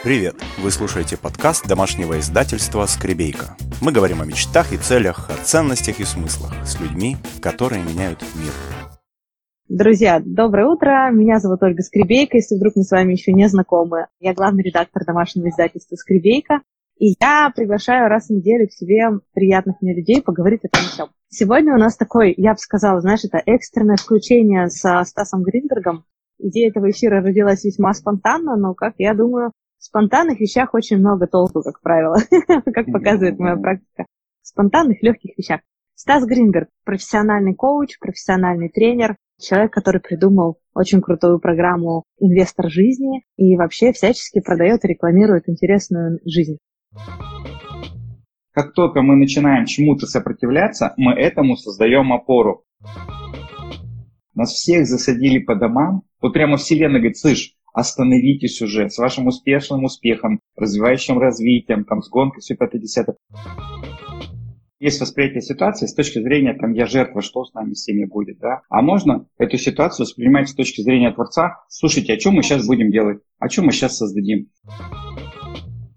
Привет! Вы слушаете подкаст домашнего издательства «Скребейка». Мы говорим о мечтах и целях, о ценностях и смыслах с людьми, которые меняют мир. Друзья, доброе утро. Меня зовут Ольга Скребейка, если вдруг мы с вами еще не знакомы. Я главный редактор домашнего издательства «Скребейка». И я приглашаю раз в неделю к себе приятных мне людей поговорить о том всем. Сегодня у нас такой, я бы сказала, знаешь, это экстренное включение со Стасом Гринбергом. Идея этого эфира родилась весьма спонтанно, но, как я думаю, в спонтанных вещах очень много толку, как правило, как показывает моя практика. В спонтанных, легких вещах. Стас Гринберг, профессиональный коуч, профессиональный тренер, человек, который придумал очень крутую программу «Инвестор жизни» и вообще всячески продает и рекламирует интересную жизнь. Как только мы начинаем чему-то сопротивляться, мы этому создаем опору. Нас всех засадили по домам. Вот прямо вселенная говорит, слышь, остановитесь уже с вашим успешным успехом, развивающим развитием, там, с гонкой, все 50 есть восприятие ситуации с точки зрения, там, я жертва, что с нами всеми будет, да? А можно эту ситуацию воспринимать с точки зрения Творца. Слушайте, а что мы сейчас будем делать? А что мы сейчас создадим?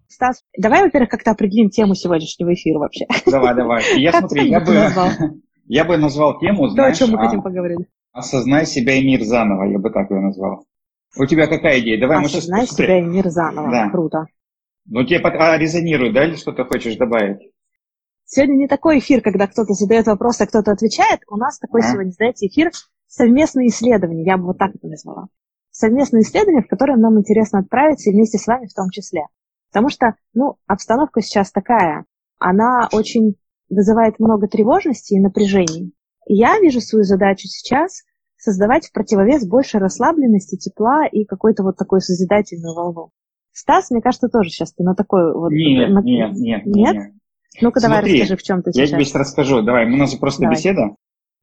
Стас, давай, во-первых, как-то определим тему сегодняшнего эфира вообще. Давай, давай. Я смотри, я бы, я бы назвал тему, знаешь, То, о чем мы хотим поговорить. Осознай себя и мир заново, я бы так ее назвал. У тебя какая идея? Давай мы сейчас... Осознай себя и мир заново. Да. Круто. Ну, тебе а, резонирует, да, или что-то хочешь добавить? Сегодня не такой эфир, когда кто-то задает вопрос, а кто-то отвечает. У нас такой а? сегодня, знаете, эфир совместные исследования, я бы вот так это назвала. Совместные исследования, в которые нам интересно отправиться, и вместе с вами в том числе. Потому что, ну, обстановка сейчас такая, она очень вызывает много тревожности и напряжений. И я вижу свою задачу сейчас создавать в противовес больше расслабленности, тепла и какой-то вот такой созидательную волну. Стас, мне кажется, тоже сейчас ты на такой вот... Нет, на... нет, нет, нет. нет. Ну-ка давай расскажи, в чем ты сейчас. Я тебе сейчас расскажу. Давай, у нас же просто давай. беседа.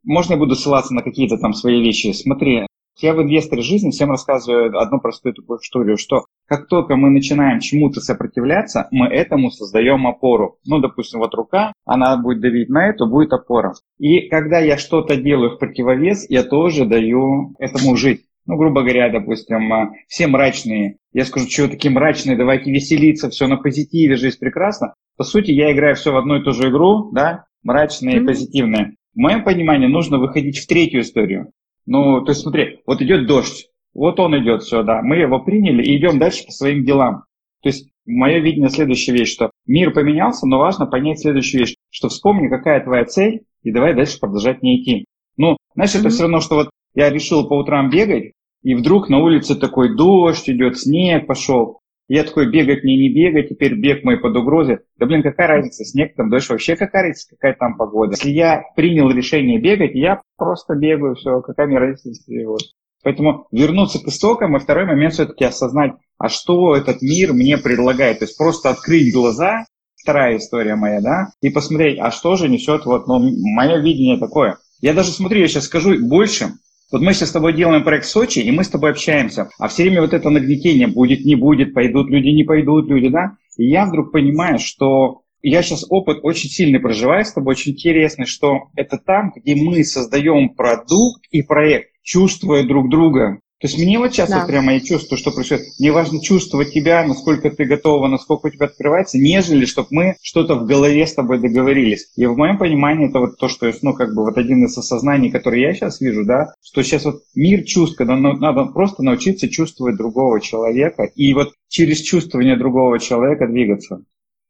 Можно я буду ссылаться на какие-то там свои вещи? Смотри, я в инвесторе жизни всем рассказываю одну простую такую историю, что как только мы начинаем чему-то сопротивляться, мы этому создаем опору. Ну, допустим, вот рука, она будет давить на эту, будет опора. И когда я что-то делаю в противовес, я тоже даю этому жить. Ну, грубо говоря, допустим, а, все мрачные. Я скажу, что такие мрачные, давайте веселиться, все на позитиве, жизнь прекрасна. По сути, я играю все в одну и ту же игру, да, мрачные mm-hmm. и позитивные. В моем понимании нужно выходить в третью историю. Ну, то есть смотри, вот идет дождь, вот он идет сюда, мы его приняли и идем дальше по своим делам. То есть мое видение следующая вещь, что мир поменялся, но важно понять следующую вещь, что вспомни, какая твоя цель, и давай дальше продолжать не идти. Ну, знаешь, mm-hmm. это все равно, что вот я решил по утрам бегать, и вдруг на улице такой дождь идет, снег пошел. Я такой, бегать мне не бегать, теперь бег мой под угрозой. Да блин, какая разница, снег там, дождь, вообще какая разница, какая там погода. Если я принял решение бегать, я просто бегаю, все, какая мне разница. Вот. Поэтому вернуться к истокам, и второй момент все-таки осознать, а что этот мир мне предлагает. То есть просто открыть глаза, вторая история моя, да, и посмотреть, а что же несет вот, ну, мое видение такое. Я даже смотрю, я сейчас скажу больше, вот мы сейчас с тобой делаем проект Сочи, и мы с тобой общаемся. А все время вот это нагнетение будет, не будет, пойдут люди, не пойдут люди, да? И я вдруг понимаю, что я сейчас опыт очень сильный проживаю с тобой, очень интересный, что это там, где мы создаем продукт и проект, чувствуя друг друга. То есть мне вот сейчас да. вот прямо я чувствую, что происходит. Мне важно чувствовать тебя, насколько ты готова, насколько у тебя открывается, нежели чтобы мы что-то в голове с тобой договорились. И в моем понимании это вот то, что, ну, как бы вот один из осознаний, который я сейчас вижу, да, что сейчас вот мир чувств, когда надо просто научиться чувствовать другого человека и вот через чувствование другого человека двигаться.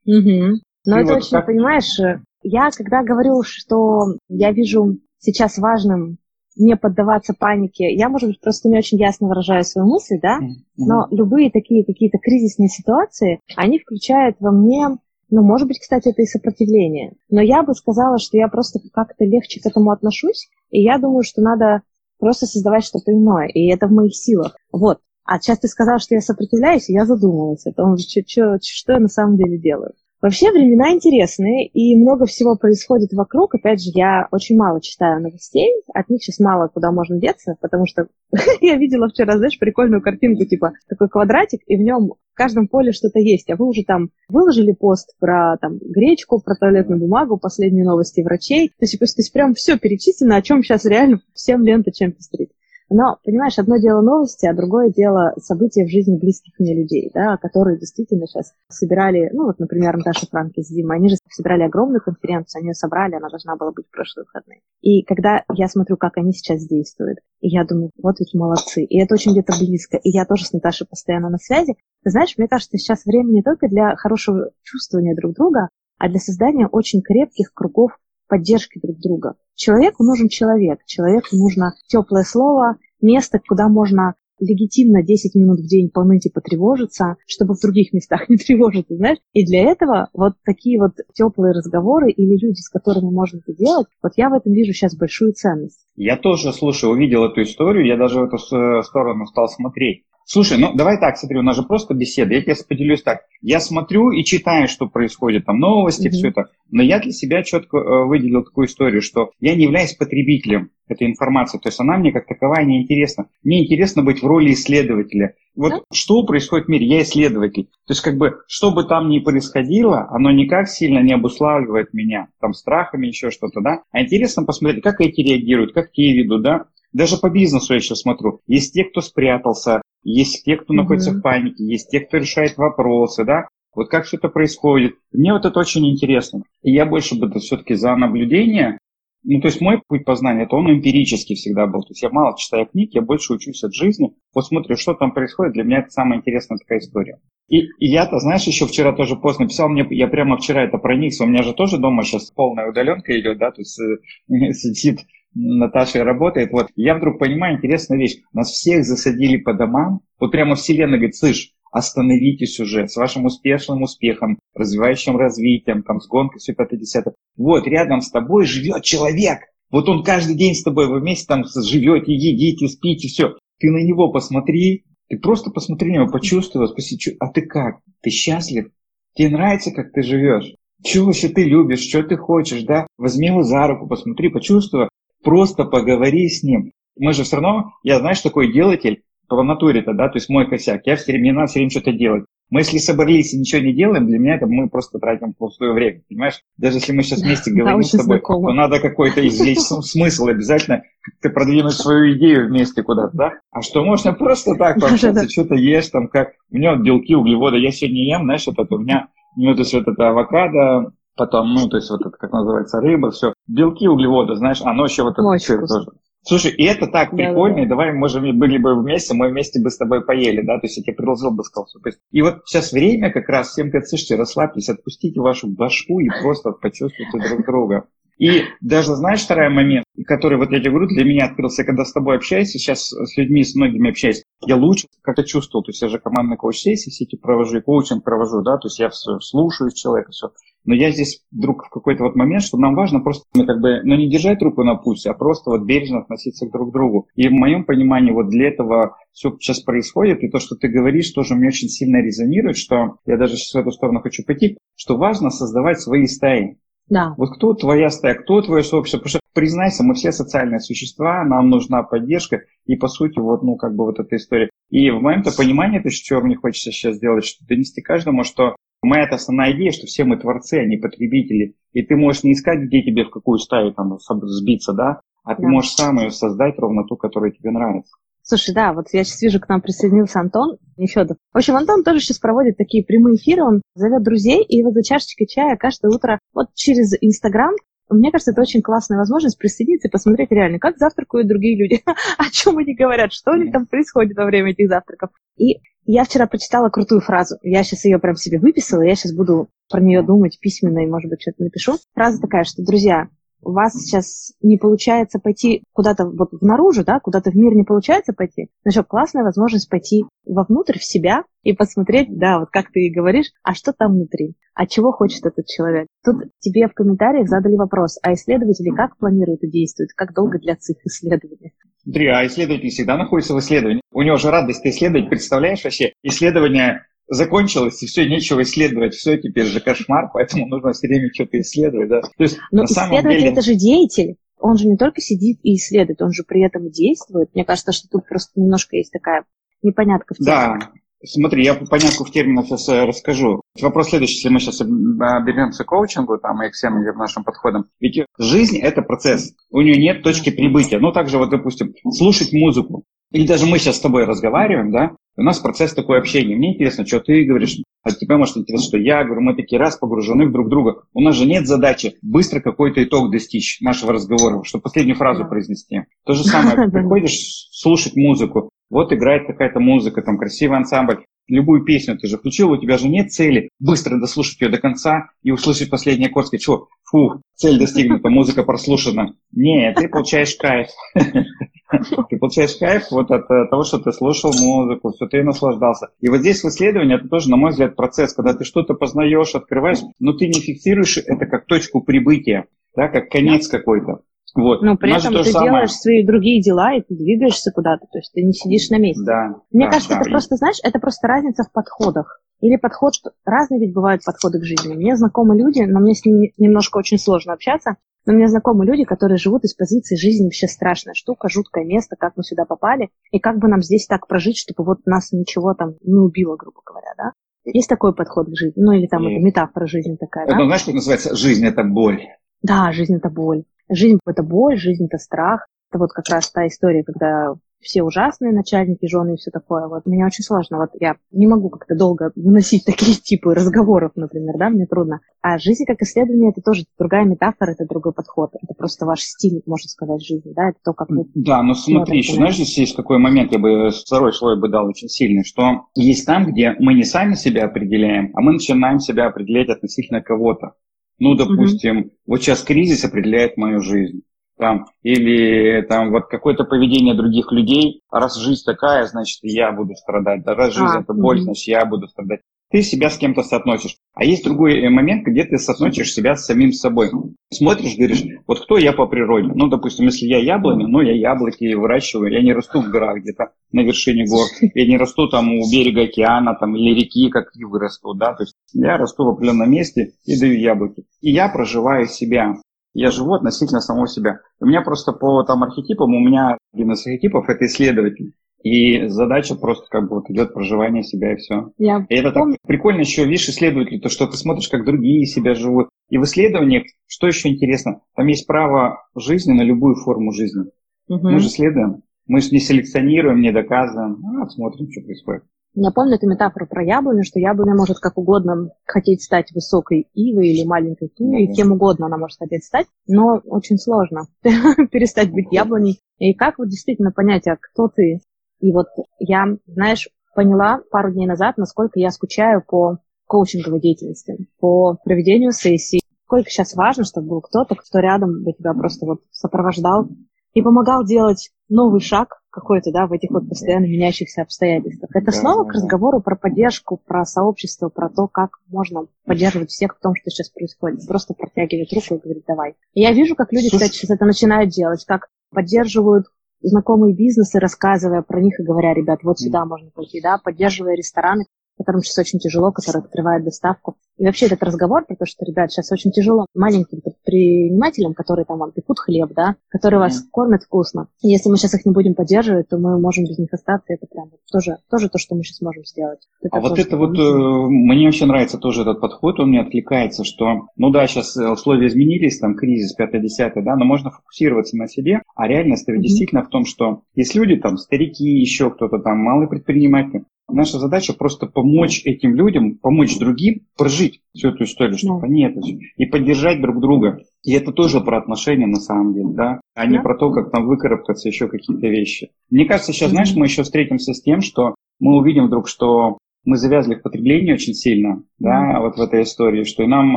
Угу. Ну, это вот очень, как... понимаешь, я когда говорю, что я вижу сейчас важным не поддаваться панике. Я, может быть, просто не очень ясно выражаю свою мысль, да, но любые такие какие-то кризисные ситуации, они включают во мне ну, может быть, кстати, это и сопротивление. Но я бы сказала, что я просто как-то легче к этому отношусь, и я думаю, что надо просто создавать что-то иное, и это в моих силах. Вот. А сейчас ты сказала, что я сопротивляюсь, и я задумалась о том, что, что, что я на самом деле делаю. Вообще времена интересные, и много всего происходит вокруг. Опять же, я очень мало читаю новостей, от них сейчас мало куда можно деться, потому что я видела вчера, знаешь, прикольную картинку, типа такой квадратик, и в нем в каждом поле что-то есть, а вы уже там выложили пост про там гречку, про туалетную бумагу, последние новости врачей. То есть, то есть прям все перечислено, о чем сейчас реально всем лента чем пестрит. Но, понимаешь, одно дело новости, а другое дело события в жизни близких мне людей, да, которые действительно сейчас собирали, ну вот, например, Наташа Франки с Димой, они же собирали огромную конференцию, они ее собрали, она должна была быть в прошлые выходные. И когда я смотрю, как они сейчас действуют, и я думаю, вот ведь молодцы, и это очень где-то близко, и я тоже с Наташей постоянно на связи, ты знаешь, мне кажется, сейчас время не только для хорошего чувствования друг друга, а для создания очень крепких кругов поддержки друг друга. Человеку нужен человек, человеку нужно теплое слово, место, куда можно легитимно 10 минут в день поныть и потревожиться, чтобы в других местах не тревожиться, знаешь. И для этого вот такие вот теплые разговоры или люди, с которыми можно это делать, вот я в этом вижу сейчас большую ценность. Я тоже, слушай, увидел эту историю, я даже в эту сторону стал смотреть. Слушай, ну давай так, смотри, у нас же просто беседа. Я тебе поделюсь так. Я смотрю и читаю, что происходит, там новости, mm-hmm. все это. Но я для себя четко э, выделил такую историю, что я не являюсь потребителем этой информации. То есть она мне как таковая не интересна. Мне интересно быть в роли исследователя. Вот mm-hmm. что происходит в мире? Я исследователь. То есть как бы что бы там ни происходило, оно никак сильно не обуславливает меня. Там страхами, еще что-то, да. А интересно посмотреть, как эти реагируют, как те ведут, да. Даже по бизнесу я сейчас смотрю. Есть те, кто спрятался, есть те, кто находится mm-hmm. в панике, есть те, кто решает вопросы, да. Вот как все это происходит. Мне вот это очень интересно. И я больше бы все-таки за наблюдение. Ну, то есть мой путь познания, это он эмпирический всегда был. То есть я мало читаю книг, я больше учусь от жизни. Вот смотрю, что там происходит. Для меня это самая интересная такая история. И, и я-то, знаешь, еще вчера тоже поздно писал, мне, я прямо вчера это проникся. У меня же тоже дома сейчас полная удаленка идет, да, то есть э, сидит Наташа работает. Вот я вдруг понимаю интересную вещь. Нас всех засадили по домам. Вот прямо вселенная говорит, слышь, остановитесь уже с вашим успешным успехом, развивающим развитием, там, с гонкой, все 50 Вот, рядом с тобой живет человек. Вот он каждый день с тобой, вы вместе там живете, едите, спите, все. Ты на него посмотри, ты просто посмотри на него, почувствуй, спроси, а ты как? Ты счастлив? Тебе нравится, как ты живешь? Чего вообще ты любишь, что ты хочешь, да? Возьми его за руку, посмотри, почувствуй, просто поговори с ним. Мы же все равно, я знаешь, такой делатель по натуре-то, да, то есть мой косяк, я все время, мне надо все время что-то делать. Мы если собрались и ничего не делаем, для меня это мы просто тратим пустое время, понимаешь? Даже если мы сейчас вместе говорим да, с тобой, знакомо. то надо какой-то извлечь смысл обязательно, как-то продвинуть свою идею вместе куда-то, да? А что можно просто так пообщаться, что-то ешь там, как... У меня вот белки, углеводы, я сегодня ем, знаешь, вот это у меня, ну, то есть вот это авокадо, потом, ну, то есть вот это, как называется, рыба, все. Белки, углеводы, знаешь, оно еще вот это сыр тоже. Слушай, и это так да, прикольно, да, да. давай, может, были бы вместе, мы вместе бы с тобой поели, да, то есть я тебе предложил бы сказал, что... И вот сейчас время как раз всем говорят, слушайте, расслабьтесь, отпустите вашу башку и просто почувствуйте друг друга. И даже, знаешь, второй момент, который, вот я тебе говорю, для меня открылся, когда с тобой общаюсь, сейчас с людьми, с многими общаюсь, я лучше как-то чувствовал, то есть я же командный коуч-сессии все эти провожу, и коучинг провожу, да, то есть я все слушаю человека, все. Но я здесь вдруг в какой-то вот момент, что нам важно просто, ну, как бы, ну, не держать руку на пульсе, а просто вот бережно относиться друг к другу. И в моем понимании вот для этого все сейчас происходит, и то, что ты говоришь, тоже мне очень сильно резонирует, что я даже сейчас в эту сторону хочу пойти, что важно создавать свои стаи. Да. Вот кто твоя стая, кто твое сообщество? Потому что, признайся, мы все социальные существа, нам нужна поддержка, и по сути вот, ну, как бы вот эта история. И в моем-то понимании, то, что мне хочется сейчас сделать, что донести каждому, что Моя это основная идея, что все мы творцы, а не потребители. И ты можешь не искать, где тебе в какую стаю там сбиться, да, а ты да. можешь сам ее создать ровно ту, которая тебе нравится. Слушай, да, вот я сейчас вижу, к нам присоединился Антон Нефедов. В общем, Антон тоже сейчас проводит такие прямые эфиры, он зовет друзей, и вот за чашечкой чая каждое утро вот через Инстаграм мне кажется, это очень классная возможность присоединиться и посмотреть реально, как завтракают другие люди, о чем они говорят, что у них там происходит во время этих завтраков. И я вчера прочитала крутую фразу. Я сейчас ее прям себе выписала, я сейчас буду про нее думать письменно и, может быть, что-то напишу. Фраза такая, что, друзья, у вас сейчас не получается пойти куда-то вот внаружи, да, куда-то в мир не получается пойти, значит, классная возможность пойти вовнутрь, в себя и посмотреть, да, вот как ты и говоришь, а что там внутри, а чего хочет этот человек. Тут тебе в комментариях задали вопрос, а исследователи как планируют и действуют, как долго длятся их исследования? Смотри, а исследователь всегда находится в исследовании. У него же радость исследовать, представляешь вообще? Исследование закончилось, и все, нечего исследовать, все, теперь же кошмар, поэтому нужно все время что-то исследовать, да. То есть, Но на исследователь деле... это же деятель. Он же не только сидит и исследует, он же при этом действует. Мне кажется, что тут просто немножко есть такая непонятка в терминах. Да, смотри, я понятку в терминах сейчас э, расскажу. Вопрос следующий, если мы сейчас беремся к коучингу там, и к всем нашим подходам. Ведь жизнь – это процесс. У нее нет точки прибытия. Ну, также вот, допустим, слушать музыку. Или даже мы сейчас с тобой разговариваем, да, у нас процесс такой общения. Мне интересно, что ты говоришь, а тебе может интересно, что я говорю, мы такие раз погружены в друг друга. У нас же нет задачи быстро какой-то итог достичь нашего разговора, чтобы последнюю фразу произнести. То же самое, приходишь слушать музыку, вот играет какая-то музыка, там красивый ансамбль, любую песню ты же включил, у тебя же нет цели быстро дослушать ее до конца и услышать последний аккорд, сказать, что, фу, цель достигнута, музыка прослушана. Нет, ты получаешь кайф. Ты получаешь кайф вот от э, того, что ты слушал музыку, что ты наслаждался. И вот здесь в исследовании это тоже, на мой взгляд, процесс, когда ты что-то познаешь, открываешь, но ты не фиксируешь это как точку прибытия, да, как конец какой-то. Вот. Но при этом ты самое... делаешь свои другие дела, и ты двигаешься куда-то, то есть ты не сидишь на месте. Да, Мне да, кажется, да. это просто, знаешь, это просто разница в подходах. Или подход, разные ведь бывают подходы к жизни. Мне знакомы люди, но мне с ними немножко очень сложно общаться, но мне знакомы люди, которые живут из позиции жизни вообще страшная штука, жуткое место, как мы сюда попали, и как бы нам здесь так прожить, чтобы вот нас ничего там не убило, грубо говоря, да? Есть такой подход к жизни, ну или там это метафора жизни такая, это, да? знаешь, как называется? Жизнь – это боль. Да, жизнь – это боль. Жизнь – это боль, жизнь – это страх. Это вот как раз та история, когда все ужасные начальники, жены и все такое. Вот мне очень сложно. Вот я не могу как-то долго выносить такие типы разговоров, например, да, мне трудно. А жизнь как исследование это тоже другая метафора, это другой подход. Это просто ваш стиль, можно сказать, жизни, да, это то, как вы... Да, но смотри, еще знаешь, здесь есть какой момент, я бы второй слой бы дал очень сильный, что есть там, где мы не сами себя определяем, а мы начинаем себя определять относительно кого-то. Ну, допустим, mm-hmm. вот сейчас кризис определяет мою жизнь там, или там вот какое-то поведение других людей, раз жизнь такая, значит, я буду страдать, да, раз жизнь а, это боль, угу. значит, я буду страдать. Ты себя с кем-то соотносишь. А есть другой э, момент, где ты соотносишь себя с самим собой. Смотришь, говоришь, вот кто я по природе? Ну, допустим, если я яблоня, ну, я яблоки выращиваю, я не расту в горах где-то на вершине гор, я не расту там у берега океана там, или реки, как ивы растут, да, то есть я расту в определенном месте и даю яблоки. И я проживаю себя я живу относительно самого себя. У меня просто по там архетипам, у меня один из архетипов это исследователь. И задача просто как бы вот идет проживание себя и все. Я и это так прикольно еще, видишь, исследователь, то, что ты смотришь, как другие себя живут. И в исследованиях, что еще интересно, там есть право жизни на любую форму жизни. Угу. Мы же следуем. Мы же не селекционируем, не доказываем, а смотрим, что происходит. Я помню эту метафору про яблоню, что яблоня может как угодно хотеть стать высокой ивой или маленькой тувой, mm-hmm. кем угодно она может хотеть стать, но очень сложно перестать быть яблоней. И как вот действительно понять, а кто ты? И вот я, знаешь, поняла пару дней назад, насколько я скучаю по коучинговой деятельности, по проведению сессий. Сколько сейчас важно, чтобы был кто-то, кто рядом бы тебя просто вот сопровождал и помогал делать новый шаг какой-то, да, в этих вот постоянно меняющихся обстоятельствах. Это да, снова да, к разговору про поддержку, про сообщество, про то, как можно поддерживать всех в том, что сейчас происходит. Просто протягивать руку и говорить «давай». И я вижу, как люди, кстати, сейчас это начинают делать, как поддерживают знакомые бизнесы, рассказывая про них и говоря, ребят, вот сюда можно пойти, да, поддерживая рестораны, которым сейчас очень тяжело, которые открывают доставку. И вообще этот разговор про то, что, ребят, сейчас очень тяжело маленьким предпринимателям, которые там вам пекут хлеб, да, которые mm. вас кормят вкусно. И если мы сейчас их не будем поддерживать, то мы можем без них остаться. Это прям тоже, тоже то, что мы сейчас можем сделать. Это а вот это вот, э, мне вообще нравится тоже этот подход, он мне откликается, что, ну да, сейчас э, условия изменились, там кризис 5-10, да, но можно фокусироваться на себе, а реальность mm-hmm. действительно в том, что есть люди, там, старики, еще кто-то там, малый предприниматель, Наша задача просто помочь этим людям, помочь другим прожить всю эту историю, чтобы да. они это и поддержать друг друга. И это тоже про отношения на самом деле, да, а не про то, как там выкарабкаться, еще какие-то вещи. Мне кажется, сейчас, знаешь, мы еще встретимся с тем, что мы увидим вдруг, что мы завязли в потреблении очень сильно, да, вот в этой истории, что нам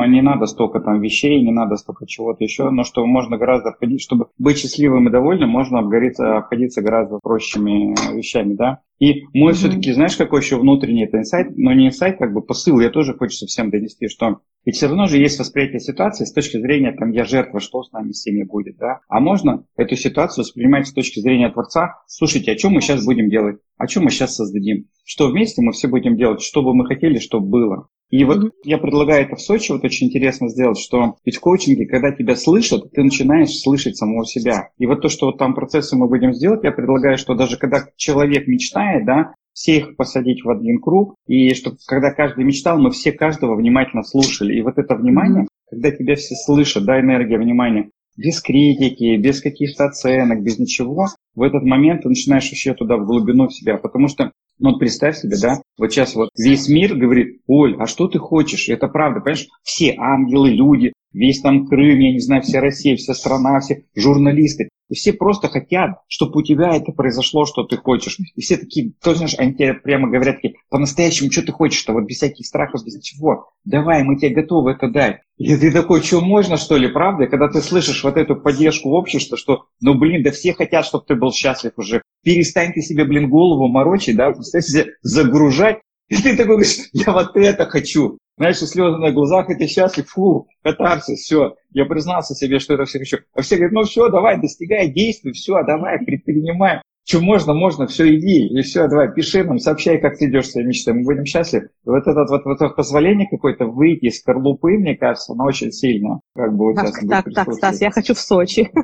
не надо столько там вещей, не надо столько чего-то еще, но что можно гораздо обходить, чтобы быть счастливым и довольным, можно обгориться, обходиться гораздо прочими вещами, да. И мой mm-hmm. все-таки, знаешь, какой еще внутренний это инсайт, но не инсайт, как бы посыл, я тоже хочется всем донести, что ведь все равно же есть восприятие ситуации с точки зрения, там, я жертва, что с нами всеми будет, да? А можно эту ситуацию воспринимать с точки зрения Творца, слушайте, о чем мы сейчас будем делать, о чем мы сейчас создадим, что вместе мы все будем делать, что бы мы хотели, чтобы было. И вот mm-hmm. я предлагаю это в Сочи, вот очень интересно сделать, что ведь в коучинге, когда тебя слышат, ты начинаешь слышать самого себя. И вот то, что вот там процессы мы будем сделать, я предлагаю, что даже когда человек мечтает, да, всех посадить в один круг, и чтобы когда каждый мечтал, мы все каждого внимательно слушали. И вот это внимание, mm-hmm. когда тебя все слышат, да, энергия внимания, без критики, без каких-то оценок, без ничего, в этот момент ты начинаешь вообще туда в глубину себя, потому что ну, вот представь себе, да, вот сейчас вот весь мир говорит, Оль, а что ты хочешь? Это правда, понимаешь? Все ангелы, люди, весь там Крым, я не знаю, вся Россия, вся страна, все журналисты. И все просто хотят, чтобы у тебя это произошло, что ты хочешь. И все такие, тоже знаешь, они тебе прямо говорят такие, по-настоящему, что ты хочешь, что вот без всяких страхов, без ничего. Давай, мы тебе готовы это дать. И ты такой, что можно, что ли, правда? И когда ты слышишь вот эту поддержку общества, что, ну, блин, да все хотят, чтобы ты был счастлив уже. Перестань ты себе, блин, голову морочить, да, себе загружать. И ты такой говоришь, я вот это хочу. Знаешь, слезы на глазах, и ты счастлив, фу, катарсис, все. Я признался себе, что это все хочу. А все говорят, ну все, давай, достигай, действуй, все, давай, предпринимай. Что можно, можно, все, иди, и все, давай, пиши нам, сообщай, как ты идешь своей мечтой, мы будем счастливы. Вот это вот, вот это позволение какое-то выйти из скорлупы, мне кажется, оно очень сильно, как бы вот так, сейчас Так, так, Стас, я хочу в Сочи.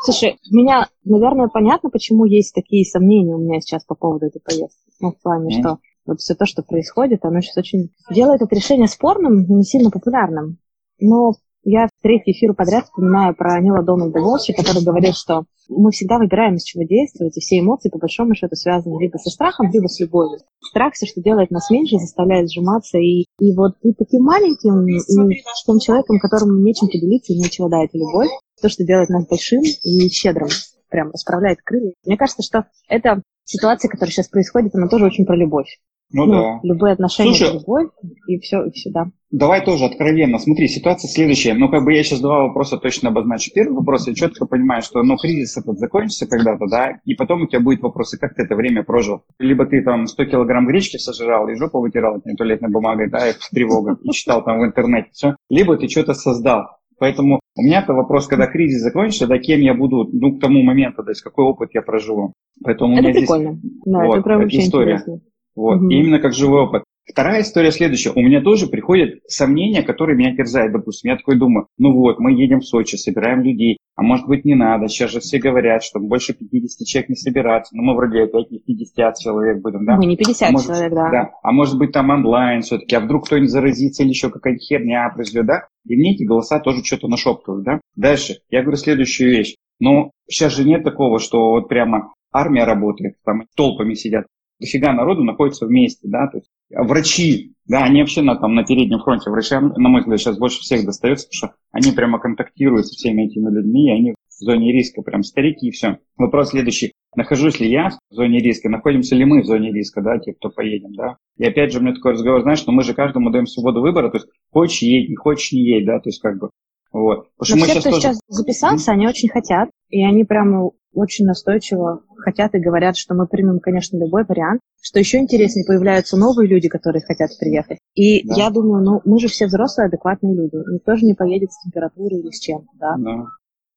Слушай, меня, наверное, понятно, почему есть такие сомнения у меня сейчас по поводу этой поездки. Ну, в плане, что вот все то, что происходит, оно сейчас очень делает это решение спорным и не сильно популярным. Но я в третий эфир подряд вспоминаю про Нила Дональда Волчи, который говорит, что мы всегда выбираем, из чего действовать, и все эмоции, по большому счету, связаны либо со страхом, либо с любовью. Страх все, что делает нас меньше, заставляет сжиматься, и, и вот ты таким маленьким, и тем человеком, которому нечем поделиться и нечего дать любовь, то, что делает нас большим и щедрым, прям расправляет крылья. Мне кажется, что эта ситуация, которая сейчас происходит, она тоже очень про любовь. Ну, ну да. Любые отношения Слушай, любовь, и все, и все, да. Давай тоже откровенно. Смотри, ситуация следующая. Ну, как бы я сейчас два вопроса точно обозначу. Первый вопрос, я четко понимаю, что ну, кризис этот закончится когда-то, да, и потом у тебя будут вопросы, как ты это время прожил. Либо ты там 100 килограмм гречки сожрал и жопу вытирал этими туалетной бумагой, да, и в тревогах, и читал там в интернете, все. Либо ты что-то создал. Поэтому у меня-то вопрос, когда кризис закончится, да, кем я буду, ну, к тому моменту, то есть какой опыт я проживу. Поэтому это у меня прикольно. здесь да, вот, это прям история. Интересно. Вот. Угу. именно как живой опыт. Вторая история следующая. У меня тоже приходят сомнения, которые меня терзают. Допустим, я такой думаю, ну вот, мы едем в Сочи, собираем людей. А может быть не надо. Сейчас же все говорят, что больше 50 человек не собираться. Ну мы вроде опять не 50 человек будем, да? Мы не 50 а может, человек, да. да. А может быть там онлайн все-таки. А вдруг кто-нибудь заразится или еще какая-то херня произойдет, да? И мне эти голоса тоже что-то нашептывают, да? Дальше. Я говорю следующую вещь. Ну, сейчас же нет такого, что вот прямо армия работает, там толпами сидят дофига народу находится вместе, да, то есть врачи, да, они вообще на, там, на переднем фронте, врачам, на мой взгляд, сейчас больше всех достается, потому что они прямо контактируют со всеми этими людьми, и они в зоне риска, прям старики и все. Вопрос следующий. Нахожусь ли я в зоне риска, находимся ли мы в зоне риска, да, те, кто поедем, да. И опять же, у меня такой разговор, знаешь, что мы же каждому даем свободу выбора, то есть хочешь едь, не хочешь не едь, да, то есть как бы вот. Потому Но все, кто тоже... сейчас записался, они очень хотят, и они прямо очень настойчиво хотят и говорят, что мы примем, конечно, любой вариант. Что еще интереснее, появляются новые люди, которые хотят приехать. И да. я думаю, ну, мы же все взрослые, адекватные люди. Никто же не поедет с температурой или с чем, да? да.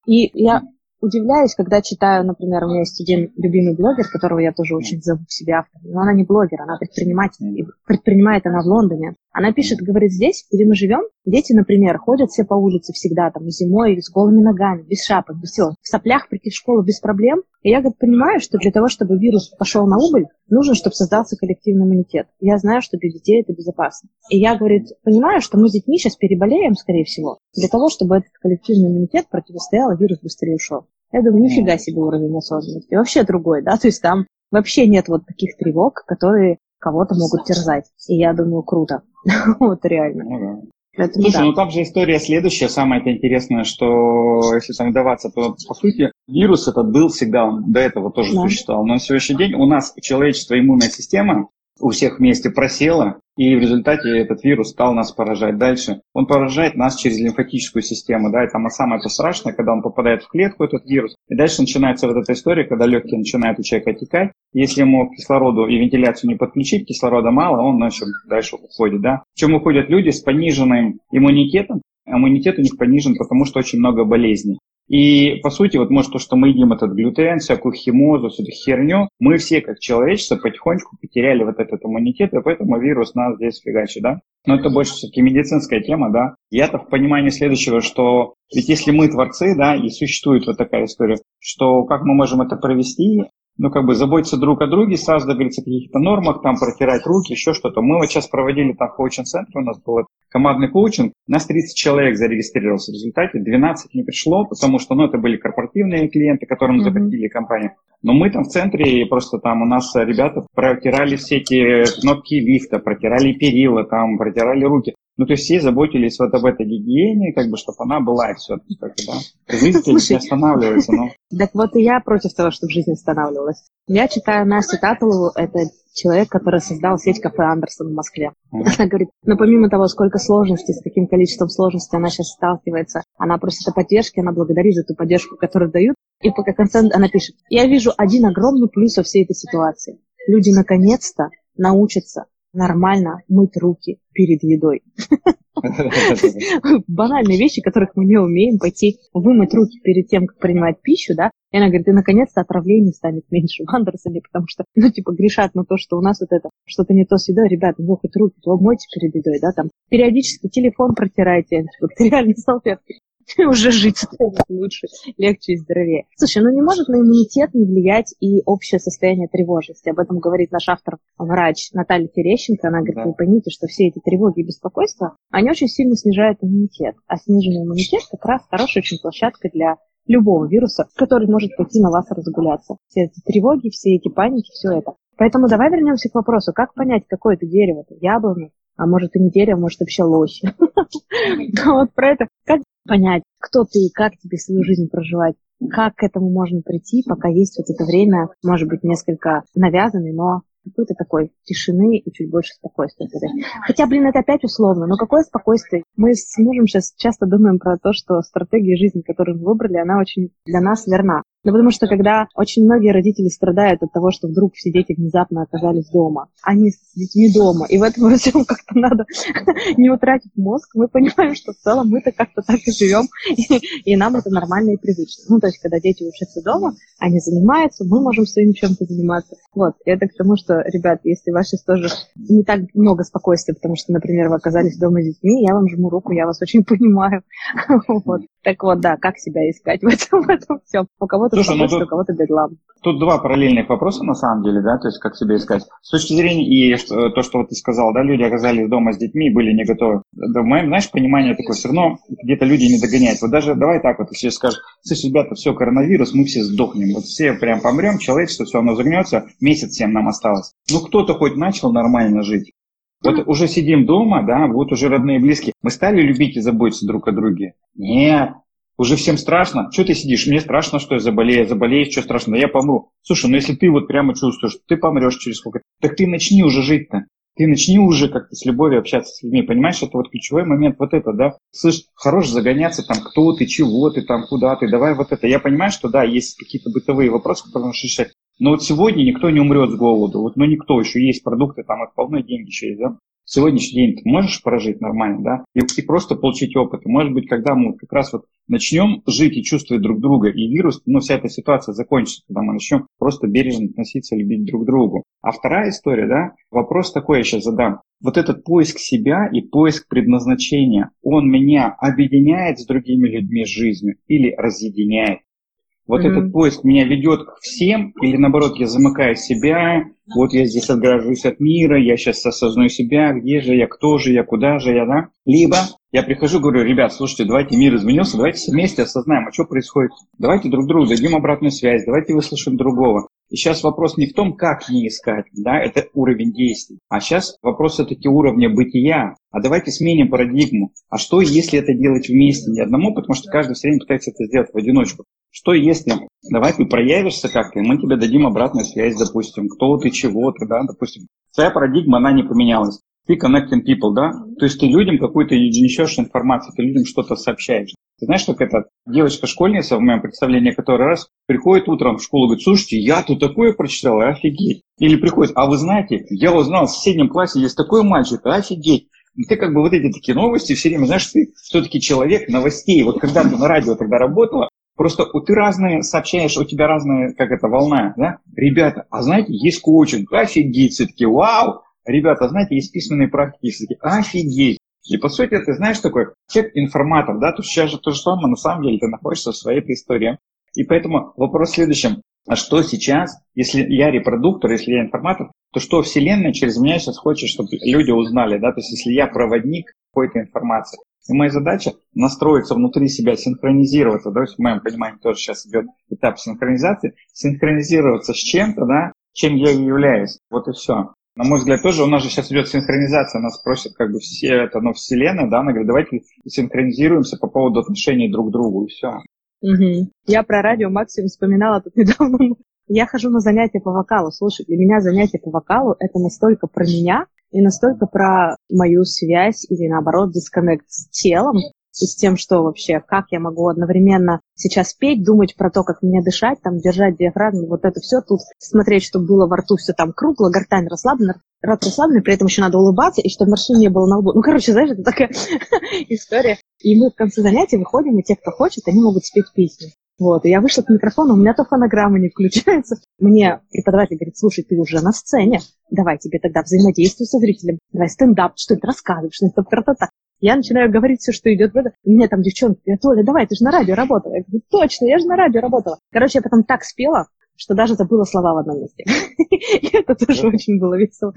И я удивляюсь, когда читаю, например, у меня есть один любимый блогер, которого я тоже очень зову в себя автором, но она не блогер, она предприниматель, и предпринимает она в Лондоне. Она пишет, говорит, здесь, где мы живем, дети, например, ходят все по улице всегда, там, зимой, с голыми ногами, без шапок, без всего, в соплях прийти в школу без проблем. И я, говорит, понимаю, что для того, чтобы вирус пошел на убыль, нужно, чтобы создался коллективный иммунитет. Я знаю, что для детей это безопасно. И я, говорит, понимаю, что мы с детьми сейчас переболеем, скорее всего, для того, чтобы этот коллективный иммунитет противостоял, и вирус быстрее ушел. Я думаю, нифига себе уровень осознанности. Вообще другой, да, то есть там вообще нет вот таких тревог, которые кого-то могут терзать. И я думаю, круто. вот реально. Ну, Поэтому, Слушай, да. ну там же история следующая, самое интересное, что если там вдаваться, то по сути вирус этот был всегда, он до этого тоже да. существовал. Но на сегодняшний день у нас человечество иммунная система у всех вместе просела, и в результате этот вирус стал нас поражать дальше. Он поражает нас через лимфатическую систему, да, и там самое страшное, когда он попадает в клетку, этот вирус. И дальше начинается вот эта история, когда легкие начинают у человека отекать. Если ему кислороду и вентиляцию не подключить, кислорода мало, он значит, дальше уходит, да. В чем уходят люди с пониженным иммунитетом, иммунитет у них понижен, потому что очень много болезней. И, по сути, вот может то, что мы едим этот глютен, всякую химозу, всю эту херню, мы все, как человечество, потихонечку потеряли вот этот иммунитет, и поэтому вирус нас здесь фигачит, да? Но это больше все-таки медицинская тема, да? Я-то в понимании следующего, что ведь если мы творцы, да, и существует вот такая история, что как мы можем это провести, ну, как бы заботиться друг о друге, сразу договориться о каких-то нормах, там, протирать руки, еще что-то. Мы вот сейчас проводили там коучинг-центр, у нас был командный коучинг, у нас 30 человек зарегистрировалось. В результате 12 не пришло, потому что, ну, это были корпоративные клиенты, которым mm-hmm. заплатили компанию. Но мы там в центре, и просто там у нас ребята протирали все эти кнопки лифта, протирали перила, там, протирали руки. Ну, то есть все заботились вот об этой гигиене, как бы, чтобы она была и все. Да? Жизнь не останавливается, но... Так вот и я против того, чтобы жизнь останавливалась. Я читаю Настю Татулову, это человек, который создал сеть кафе Андерсон в Москве. Она говорит, но помимо того, сколько сложностей, с каким количеством сложностей она сейчас сталкивается, она просит о поддержке, она благодарит за ту поддержку, которую дают. И по конце она пишет, я вижу один огромный плюс во всей этой ситуации. Люди наконец-то научатся нормально мыть руки перед едой. Банальные вещи, которых мы не умеем пойти вымыть руки перед тем, как принимать пищу, да, и она говорит, и наконец-то отравление станет меньше в Андерсоне, потому что, ну, типа, грешат на то, что у нас вот это, что-то не то с едой, ребята, ну, хоть руки, то мойте перед едой, да, там, периодически телефон протирайте, бактериальные салфетки. уже жить станет лучше, легче и здоровее. Слушай, ну не может на иммунитет не влиять и общее состояние тревожности. Об этом говорит наш автор, врач Наталья Терещенко. Она говорит, да. вы поймите, что все эти тревоги и беспокойства, они очень сильно снижают иммунитет. А сниженный иммунитет как раз хорошая очень площадка для любого вируса, который может пойти на вас разгуляться. Все эти тревоги, все эти паники, все это. Поэтому давай вернемся к вопросу, как понять, какое это дерево, это яблоня, а может и не дерево, может вообще лось. Вот про это. Как понять, кто ты и как тебе свою жизнь проживать, как к этому можно прийти, пока есть вот это время, может быть, несколько навязанный, но какой-то такой тишины и чуть больше спокойствия. Хотя, блин, это опять условно, но какое спокойствие? Мы с мужем сейчас часто думаем про то, что стратегия жизни, которую мы выбрали, она очень для нас верна. Ну, потому что когда очень многие родители страдают от того, что вдруг все дети внезапно оказались дома, они с детьми дома, и в этом во всем как-то надо не утратить мозг, мы понимаем, что в целом мы-то как-то так и живем, и, и нам это нормально и привычно. Ну, то есть, когда дети учатся дома, они занимаются, мы можем своим чем-то заниматься. Вот, и это к тому, что, ребят, если у вас сейчас тоже не так много спокойствия, потому что, например, вы оказались дома с детьми, я вам жму руку, я вас очень понимаю. Вот. Так вот, да, как себя искать в этом, в этом всем? У кого-то Слушай, ну тут, у кого-то бедлам. Тут два параллельных вопроса на самом деле, да, то есть как себя искать. С точки зрения и что, то, что вот ты сказал, да, люди оказались дома с детьми были не готовы. Да, в моем, знаешь, понимание такое, все равно где-то люди не догоняют. Вот даже давай так вот, если скажешь, слушай, ребята, все, коронавирус, мы все сдохнем, вот все прям помрем, человечество, все, оно загнется, месяц всем нам осталось. Ну, кто-то хоть начал нормально жить. Вот уже сидим дома, да, вот уже родные и близкие. Мы стали любить и заботиться друг о друге? Нет. Уже всем страшно. Что ты сидишь? Мне страшно, что я заболею. Заболею, что страшно? Я помру. Слушай, ну если ты вот прямо чувствуешь, ты помрешь через сколько, так ты начни уже жить-то. Ты начни уже как-то с любовью общаться с людьми. Понимаешь, это вот ключевой момент вот это, да? Слышь, хорош загоняться там, кто ты, чего ты там, куда ты, давай вот это. Я понимаю, что да, есть какие-то бытовые вопросы, которые нужно решать. Но вот сегодня никто не умрет с голоду. Вот, ну никто, еще есть продукты, там их полно, деньги еще есть, да? Сегодняшний день ты можешь прожить нормально, да, и, и просто получить опыт. может быть, когда мы как раз вот начнем жить и чувствовать друг друга, и вирус, ну, вся эта ситуация закончится, когда мы начнем просто бережно относиться, любить друг другу. А вторая история, да, вопрос такой я сейчас задам. Вот этот поиск себя и поиск предназначения, он меня объединяет с другими людьми жизнью или разъединяет? Вот mm-hmm. этот поиск меня ведет к всем, или наоборот, я замыкаю себя, вот я здесь отгражусь от мира, я сейчас осознаю себя, где же я, кто же я, куда же я, да? Либо я прихожу, говорю, ребят, слушайте, давайте мир изменился, давайте вместе осознаем, а что происходит. Давайте друг другу дадим обратную связь, давайте выслушаем другого. И сейчас вопрос не в том, как не искать, да, это уровень действий. А сейчас вопрос все-таки уровня бытия. А давайте сменим парадигму. А что, если это делать вместе, не одному, потому что каждый все время пытается это сделать в одиночку. Что если, давай ты проявишься как-то, и мы тебе дадим обратную связь, допустим, кто ты, чего ты, да, допустим. Твоя парадигма, она не поменялась. Ты connecting people, да? То есть ты людям какую-то несешь информацию, ты людям что-то сообщаешь. Ты знаешь, как эта девочка-школьница, в моем представлении, который раз приходит утром в школу и говорит, слушайте, я тут такое прочитала, офигеть. Или приходит, а вы знаете, я узнал, в соседнем классе есть такой мальчик, офигеть. И ты как бы вот эти такие новости все время, знаешь, ты все-таки человек новостей. Вот когда ты на радио тогда работала, Просто ты разные сообщаешь, у тебя разная, как это, волна, да? Ребята, а знаете, есть коучинг, офигеть, все-таки, вау! Ребята, знаете, есть письменные практики, все-таки, офигеть! И по сути, ты знаешь такой человек информатор, да, то сейчас же то же самое, на самом деле ты находишься в своей истории. И поэтому вопрос в следующем. А что сейчас, если я репродуктор, если я информатор, то что Вселенная через меня сейчас хочет, чтобы люди узнали, да, то есть если я проводник какой-то информации. И моя задача настроиться внутри себя, синхронизироваться, да, то есть в моем понимании тоже сейчас идет этап синхронизации, синхронизироваться с чем-то, да, чем я и являюсь. Вот и все. На мой взгляд, тоже у нас же сейчас идет синхронизация, нас просят как бы все это, ну, вселенная, да, она говорит, давайте синхронизируемся по поводу отношений друг к другу, и все. Угу. Я про радио максимум вспоминала тут недавно. Я хожу на занятия по вокалу. Слушай, для меня занятия по вокалу это настолько про меня и настолько про мою связь или наоборот дисконнект с телом, и с тем, что вообще, как я могу одновременно сейчас петь, думать про то, как мне дышать, там, держать диафрагму, вот это все тут, смотреть, чтобы было во рту все там кругло, гортань расслаблена, рот расслабленный, при этом еще надо улыбаться, и чтобы морщин не было на лбу. Ну, короче, знаешь, это такая история. И мы в конце занятия выходим, и те, кто хочет, они могут спеть песню. Вот, и я вышла к микрофону, у меня то фонограмма не включается. Мне преподаватель говорит, слушай, ты уже на сцене, давай тебе тогда взаимодействуй со зрителем, давай стендап, что ты рассказываешь, что-то я начинаю говорить все, что идет в это. И мне там девчонки говорят, Оля, давай, ты же на радио работала. Я говорю, точно, я же на радио работала. Короче, я потом так спела, что даже забыла слова в одном месте. И это тоже очень было весело.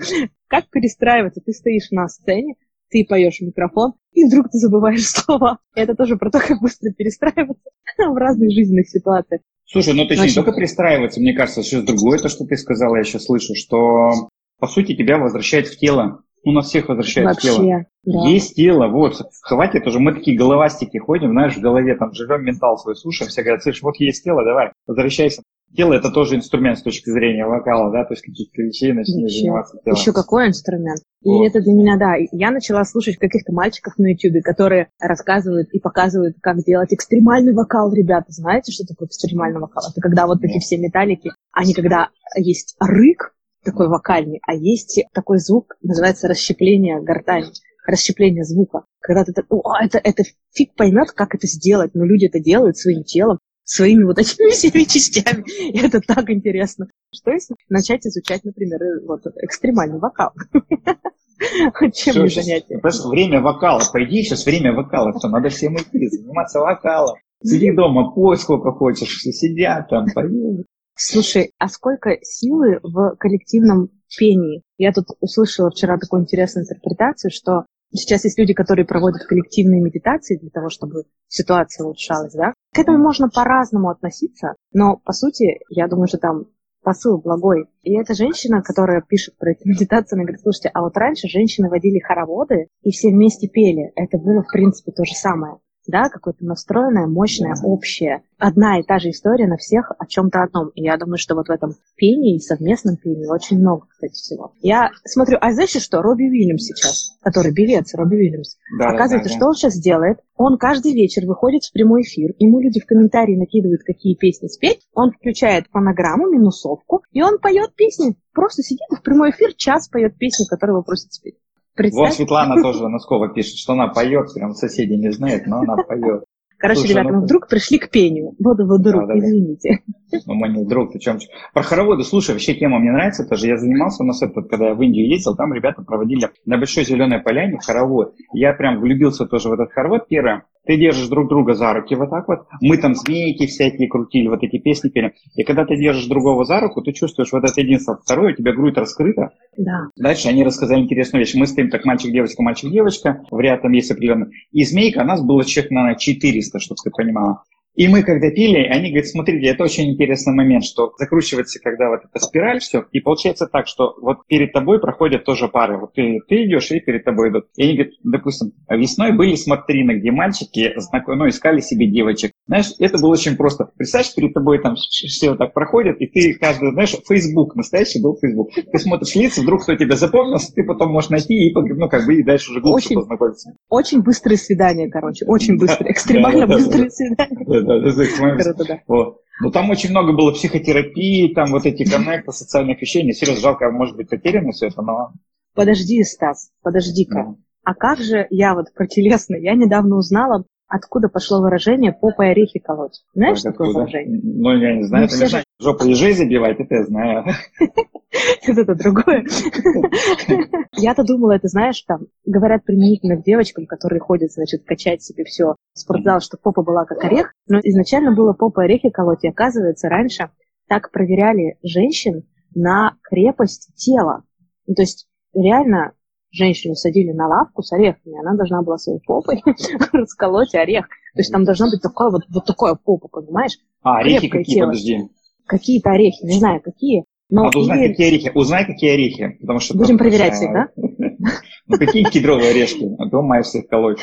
Как перестраиваться? Ты стоишь на сцене, ты поешь в микрофон, и вдруг ты забываешь слова. Это тоже про то, как быстро перестраиваться в разных жизненных ситуациях. Слушай, ну ты же не только перестраиваться, мне кажется, еще другое, то, что ты сказала, я еще слышу, что по сути тебя возвращает в тело у нас всех возвращает Вообще, тело. Да. Есть тело, вот, хватит уже, мы такие головастики ходим, знаешь, в голове там живем, ментал свой слушаем, все говорят, слышь, вот есть тело, давай, возвращайся. Тело это тоже инструмент с точки зрения вокала, да, то есть каких-то вещей Еще. заниматься телом. Еще какой инструмент? Вот. И это для меня, да, я начала слушать каких-то мальчиков на ютюбе, которые рассказывают и показывают, как делать экстремальный вокал, ребята. Знаете, что такое экстремальный вокал? Это когда вот такие все металлики, они когда есть рык, такой вокальный, а есть такой звук, называется расщепление гортани, расщепление звука. Когда ты так, о, это, это фиг поймет, как это сделать, но люди это делают своим телом, своими вот этими всеми частями. И это так интересно. Что если начать изучать, например, вот экстремальный вокал? Чем не занятие? Время вокала. По идее, сейчас время вокала. Что, надо всем идти, заниматься вокалом. Сиди дома, пой сколько хочешь, сидят там, поют. Слушай, а сколько силы в коллективном пении? Я тут услышала вчера такую интересную интерпретацию, что сейчас есть люди, которые проводят коллективные медитации для того, чтобы ситуация улучшалась, да? К этому можно по-разному относиться, но, по сути, я думаю, что там посыл благой. И эта женщина, которая пишет про эти медитации, она говорит, слушайте, а вот раньше женщины водили хороводы и все вместе пели. Это было, в принципе, то же самое да, какое-то настроенное, мощное, общее. Одна и та же история на всех о чем-то одном. И я думаю, что вот в этом пении, совместном пении очень много, кстати, всего. Я смотрю, а знаешь что, Робби Уильямс сейчас, который белец, Робби Уильямс, да, оказывается, да, да. что он сейчас делает? Он каждый вечер выходит в прямой эфир, ему люди в комментарии накидывают, какие песни спеть, он включает фонограмму, минусовку, и он поет песни. Просто сидит в прямой эфир, час поет песни, которые его просят спеть. Представь. Вот Светлана тоже Носкова пишет, что она поет, прям соседи не знают, но она поет. Короче, Слушай, ребята, ну, мы вдруг пришли к пению. Воду вдруг, да, да, извините. Ну, мы не вдруг, ты чем Про хороводы, слушай, вообще тема мне нравится тоже. Я занимался у нас это, когда я в Индию ездил, там ребята проводили на большой зеленой поляне хоровод. Я прям влюбился тоже в этот хоровод первый. Ты держишь друг друга за руки вот так вот. Мы там змейки всякие крутили, вот эти песни пели. И когда ты держишь другого за руку, ты чувствуешь вот это единство. Второе, у тебя грудь раскрыта. Да. Дальше они рассказали интересную вещь. Мы стоим так мальчик-девочка, мальчик-девочка. В ряд там есть определенный. И змейка, у нас было человек, наверное, 400, чтобы ты понимала. И мы когда пили, они говорят, смотрите, это очень интересный момент, что закручивается, когда вот эта спираль все, и получается так, что вот перед тобой проходят тоже пары. Вот ты, ты идешь, и перед тобой идут. И они говорят, допустим, весной были смотрины, где мальчики знаком, ну, искали себе девочек. Знаешь, это было очень просто. Представляешь, перед тобой там все вот так проходят, и ты каждый, знаешь, Facebook, настоящий был Facebook. Ты смотришь лица, вдруг кто тебя запомнился, ты потом можешь найти и, ну, как бы, и дальше уже глубже очень, познакомиться. Очень быстрые свидания, короче, очень быстрые, экстремально быстрые свидания да, да, да. Вот. Ну, там очень много было психотерапии, там вот эти коннекты, социальных вещей. Серьезно, жалко, может быть, потеряно все это, но... Подожди, Стас, подожди-ка. Да. А как же я вот про телесное? Я недавно узнала откуда пошло выражение «попой орехи колоть». Знаешь так, такое откуда? выражение? Ну, я не знаю, это не знаю. Жопу ежей забивать, это я знаю. Это другое. Я-то думала, это знаешь, там, говорят применительно к девочкам, которые ходят, значит, качать себе все в спортзал, что попа была как орех, но изначально было попа орехи колоть, и оказывается, раньше так проверяли женщин на крепость тела. Ну, то есть реально женщину садили на лавку с орехами, она должна была своей попой расколоть орех. То есть там должна быть такая вот, вот такая попа, понимаешь? А, орехи какие, тело. подожди? Какие-то орехи, не знаю, какие. Но а узнай, или... какие орехи. Узнай, какие орехи. Потому что Будем проверять всех, да? Ну, какие кедровые орешки? А то маешь всех колоть.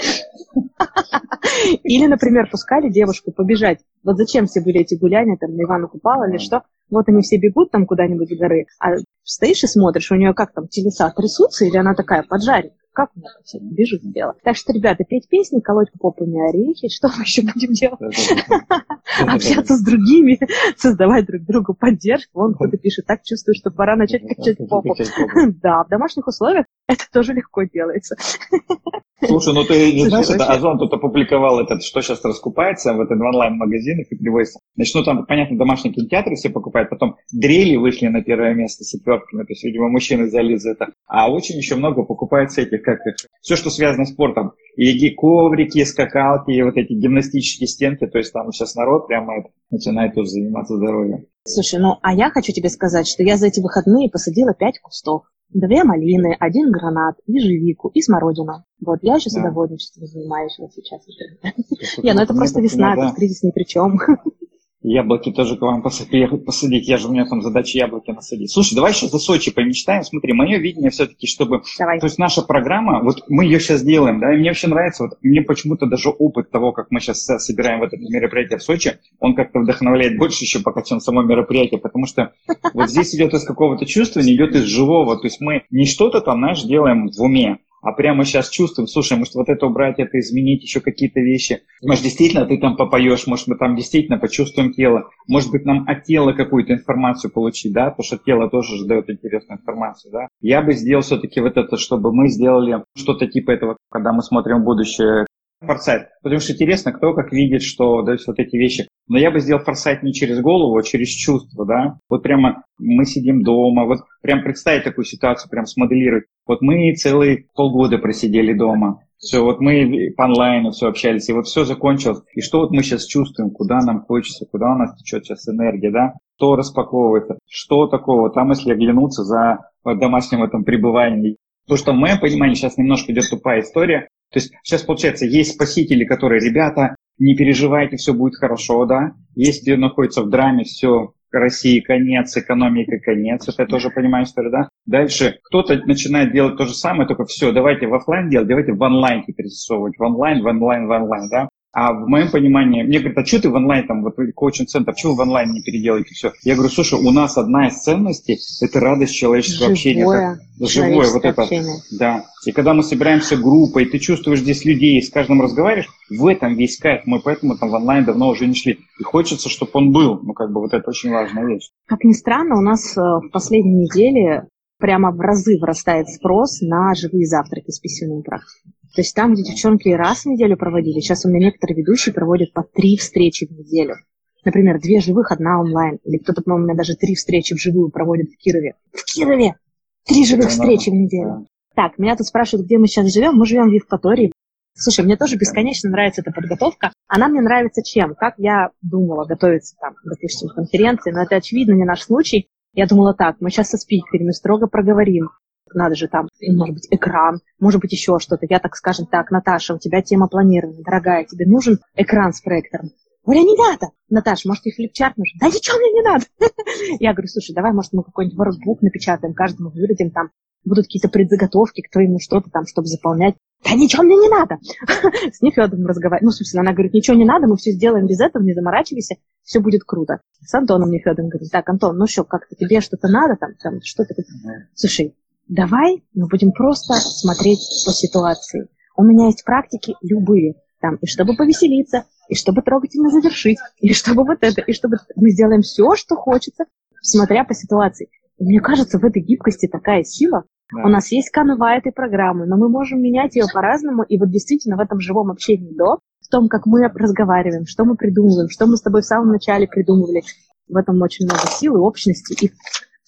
Или, например, пускали девушку побежать. Вот зачем все были эти гуляния, там, на Ивана Купала или что? Вот они все бегут там куда-нибудь с горы, а стоишь и смотришь, у нее как там телеса трясутся, или она такая поджарит. Как у меня все бежит дело. Так что, ребята, петь песни, колоть попами орехи, что мы еще будем делать? Общаться с другими, создавать друг другу поддержку. Вон кто-то пишет, так чувствую, что пора начать качать попу. Да, в домашних условиях это тоже легко делается. Слушай, ну ты не знаешь, это Озон тут опубликовал этот, что сейчас раскупается в, этот, в онлайн-магазинах и привозится. Значит, ну там, понятно, домашние кинотеатры все покупают, потом дрели вышли на первое место с отвертками, то есть, видимо, мужчины взяли за это. А очень еще много покупается этих, как их, все, что связано с спортом. И коврики, скакалки, и вот эти гимнастические стенки, то есть там сейчас народ прямо это, начинает тоже заниматься здоровьем. Слушай, ну а я хочу тебе сказать, что я за эти выходные посадила пять кустов две малины, один гранат, ежевику и смородину. Вот, я еще да. садоводничеством занимаюсь вот сейчас. Не, ну это просто весна, кризис ни при чем. Яблоки тоже к вам приехать посадить. Я же у меня там задача яблоки насадить. Слушай, давай сейчас за Сочи помечтаем. Смотри, мое видение все-таки, чтобы... Давай. То есть наша программа, вот мы ее сейчас делаем, да, и мне вообще нравится, вот мне почему-то даже опыт того, как мы сейчас собираем в это мероприятие в Сочи, он как-то вдохновляет больше еще пока, чем само мероприятие, потому что вот здесь идет из какого-то чувства, не идет из живого. То есть мы не что-то там, знаешь, делаем в уме, а прямо сейчас чувствуем, слушай, может вот это убрать, это изменить, еще какие-то вещи. Может, действительно ты там попоешь, может, мы там действительно почувствуем тело. Может быть, нам от тела какую-то информацию получить, да, потому что тело тоже же дает интересную информацию, да. Я бы сделал все-таки вот это, чтобы мы сделали что-то типа этого, когда мы смотрим в будущее, форсайт. Потому что интересно, кто как видит, что да, вот эти вещи. Но я бы сделал форсайт не через голову, а через чувство, да. Вот прямо мы сидим дома, вот прям представить такую ситуацию, прям смоделировать. Вот мы целые полгода просидели дома. Все, вот мы по онлайну все общались, и вот все закончилось. И что вот мы сейчас чувствуем, куда нам хочется, куда у нас течет сейчас энергия, да? Что распаковывается, что такого, там если оглянуться за домашним этом пребыванием. То, что в моем понимании сейчас немножко идет тупая история, то есть сейчас, получается, есть спасители, которые, ребята, не переживайте, все будет хорошо, да. Есть, где находится в драме, все, России конец, экономика конец, это я тоже понимаю историю, да? Дальше кто-то начинает делать то же самое, только все, давайте в офлайн делать, давайте в онлайн теперь засовывать, в онлайн, в онлайн, в онлайн, да? А в моем понимании, мне говорят, а что ты в онлайн, там, вот коучинг-центр, почему в онлайн не переделаете все? Я говорю, слушай, у нас одна из ценностей – это радость человеческого живое, общения. Как, живое, вот это. Общение. Да. И когда мы собираемся группой, ты чувствуешь здесь людей, с каждым разговариваешь, в этом весь кайф. Мы поэтому там в онлайн давно уже не шли. И хочется, чтобы он был. Ну, как бы вот это очень важная вещь. Как ни странно, у нас э, в последние недели прямо в разы вырастает спрос на живые завтраки с письменной практикой. То есть там, где девчонки раз в неделю проводили, сейчас у меня некоторые ведущие проводят по три встречи в неделю. Например, две живых, одна онлайн. Или кто-то, по-моему, у меня даже три встречи вживую проводит в Кирове. В Кирове! Три живых встречи в неделю. Так, меня тут спрашивают, где мы сейчас живем. Мы живем в Евпатории. Слушай, мне тоже бесконечно нравится эта подготовка. Она мне нравится чем? Как я думала готовиться там, допустим, к конференции, но это очевидно не наш случай. Я думала так, мы сейчас со спикерами строго проговорим, надо же там, может быть, экран, может быть, еще что-то. Я так скажем, так, Наташа, у тебя тема планирования, дорогая, тебе нужен экран с проектором. Оля, не надо! Наташа, может, и флипчарт нужен? Да ничего мне не надо! Я говорю, слушай, давай, может, мы какой-нибудь воркбук напечатаем, каждому выдадим там, будут какие-то предзаготовки к твоему что-то там, чтобы заполнять. Да ничего мне не надо! С Нефедовым разговаривать. Ну, в смысле, она говорит, ничего не надо, мы все сделаем без этого, не заморачивайся, все будет круто. С Антоном Нефедовым говорит, так, Антон, ну что, как-то тебе что-то надо там, там что-то... Слушай, давай мы будем просто смотреть по ситуации. У меня есть практики любые, там, и чтобы повеселиться, и чтобы трогательно завершить, и чтобы вот это, и чтобы мы сделаем все, что хочется, смотря по ситуации. И мне кажется, в этой гибкости такая сила. Да. У нас есть канва этой программы, но мы можем менять ее по-разному, и вот действительно в этом живом общении до, в том, как мы разговариваем, что мы придумываем, что мы с тобой в самом начале придумывали. В этом очень много силы, общности и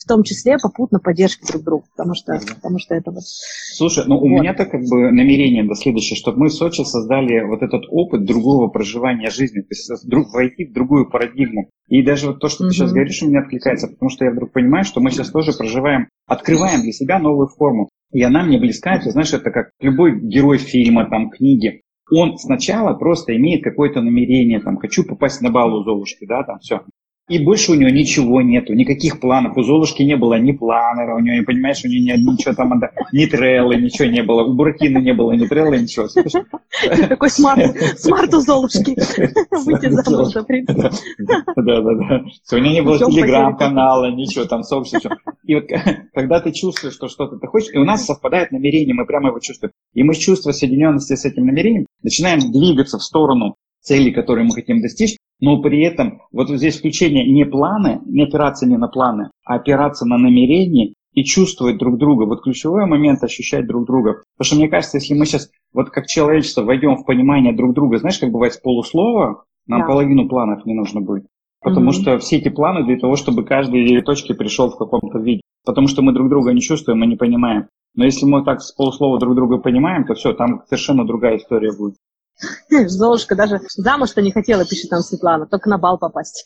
в том числе попутно поддержки друг друга, потому что, потому что это вот... Слушай, ну вот. у меня-то как бы намерение до следующее, чтобы мы в Сочи создали вот этот опыт другого проживания жизни, то есть вдруг войти в другую парадигму. И даже вот то, что ты mm-hmm. сейчас говоришь, у меня откликается, потому что я вдруг понимаю, что мы сейчас тоже проживаем, открываем для себя новую форму. И она мне близка, ты знаешь, это как любой герой фильма, там, книги. Он сначала просто имеет какое-то намерение, там, хочу попасть на бал у Золушки, да, там, все. И больше у него ничего нету, никаких планов. У Золушки не было ни планера, у нее, не понимаешь, у нее ни, ничего там, ни треллы, ничего не было. У Буратино не было ни треллы, ничего. Такой SMART, SMART у Золушки. Выйти замуж, Да, да, да. У нее не было телеграм-канала, ничего там, собственно. И вот когда ты чувствуешь, что что-то ты хочешь, и у нас совпадает намерение, мы прямо его чувствуем. И мы с чувства соединенности с этим намерением начинаем двигаться в сторону цели, которые мы хотим достичь, но при этом вот здесь включение не планы, не опираться не на планы, а опираться на намерения и чувствовать друг друга. Вот ключевой момент ощущать друг друга. Потому что мне кажется, если мы сейчас вот как человечество войдем в понимание друг друга, знаешь, как бывает с полуслова, нам да. половину планов не нужно будет. Потому mm-hmm. что все эти планы для того, чтобы каждый точки пришел в каком-то виде. Потому что мы друг друга не чувствуем, мы не понимаем. Но если мы так с полуслова друг друга понимаем, то все, там совершенно другая история будет. Золушка даже замуж-то не хотела, пишет там Светлана, только на бал попасть.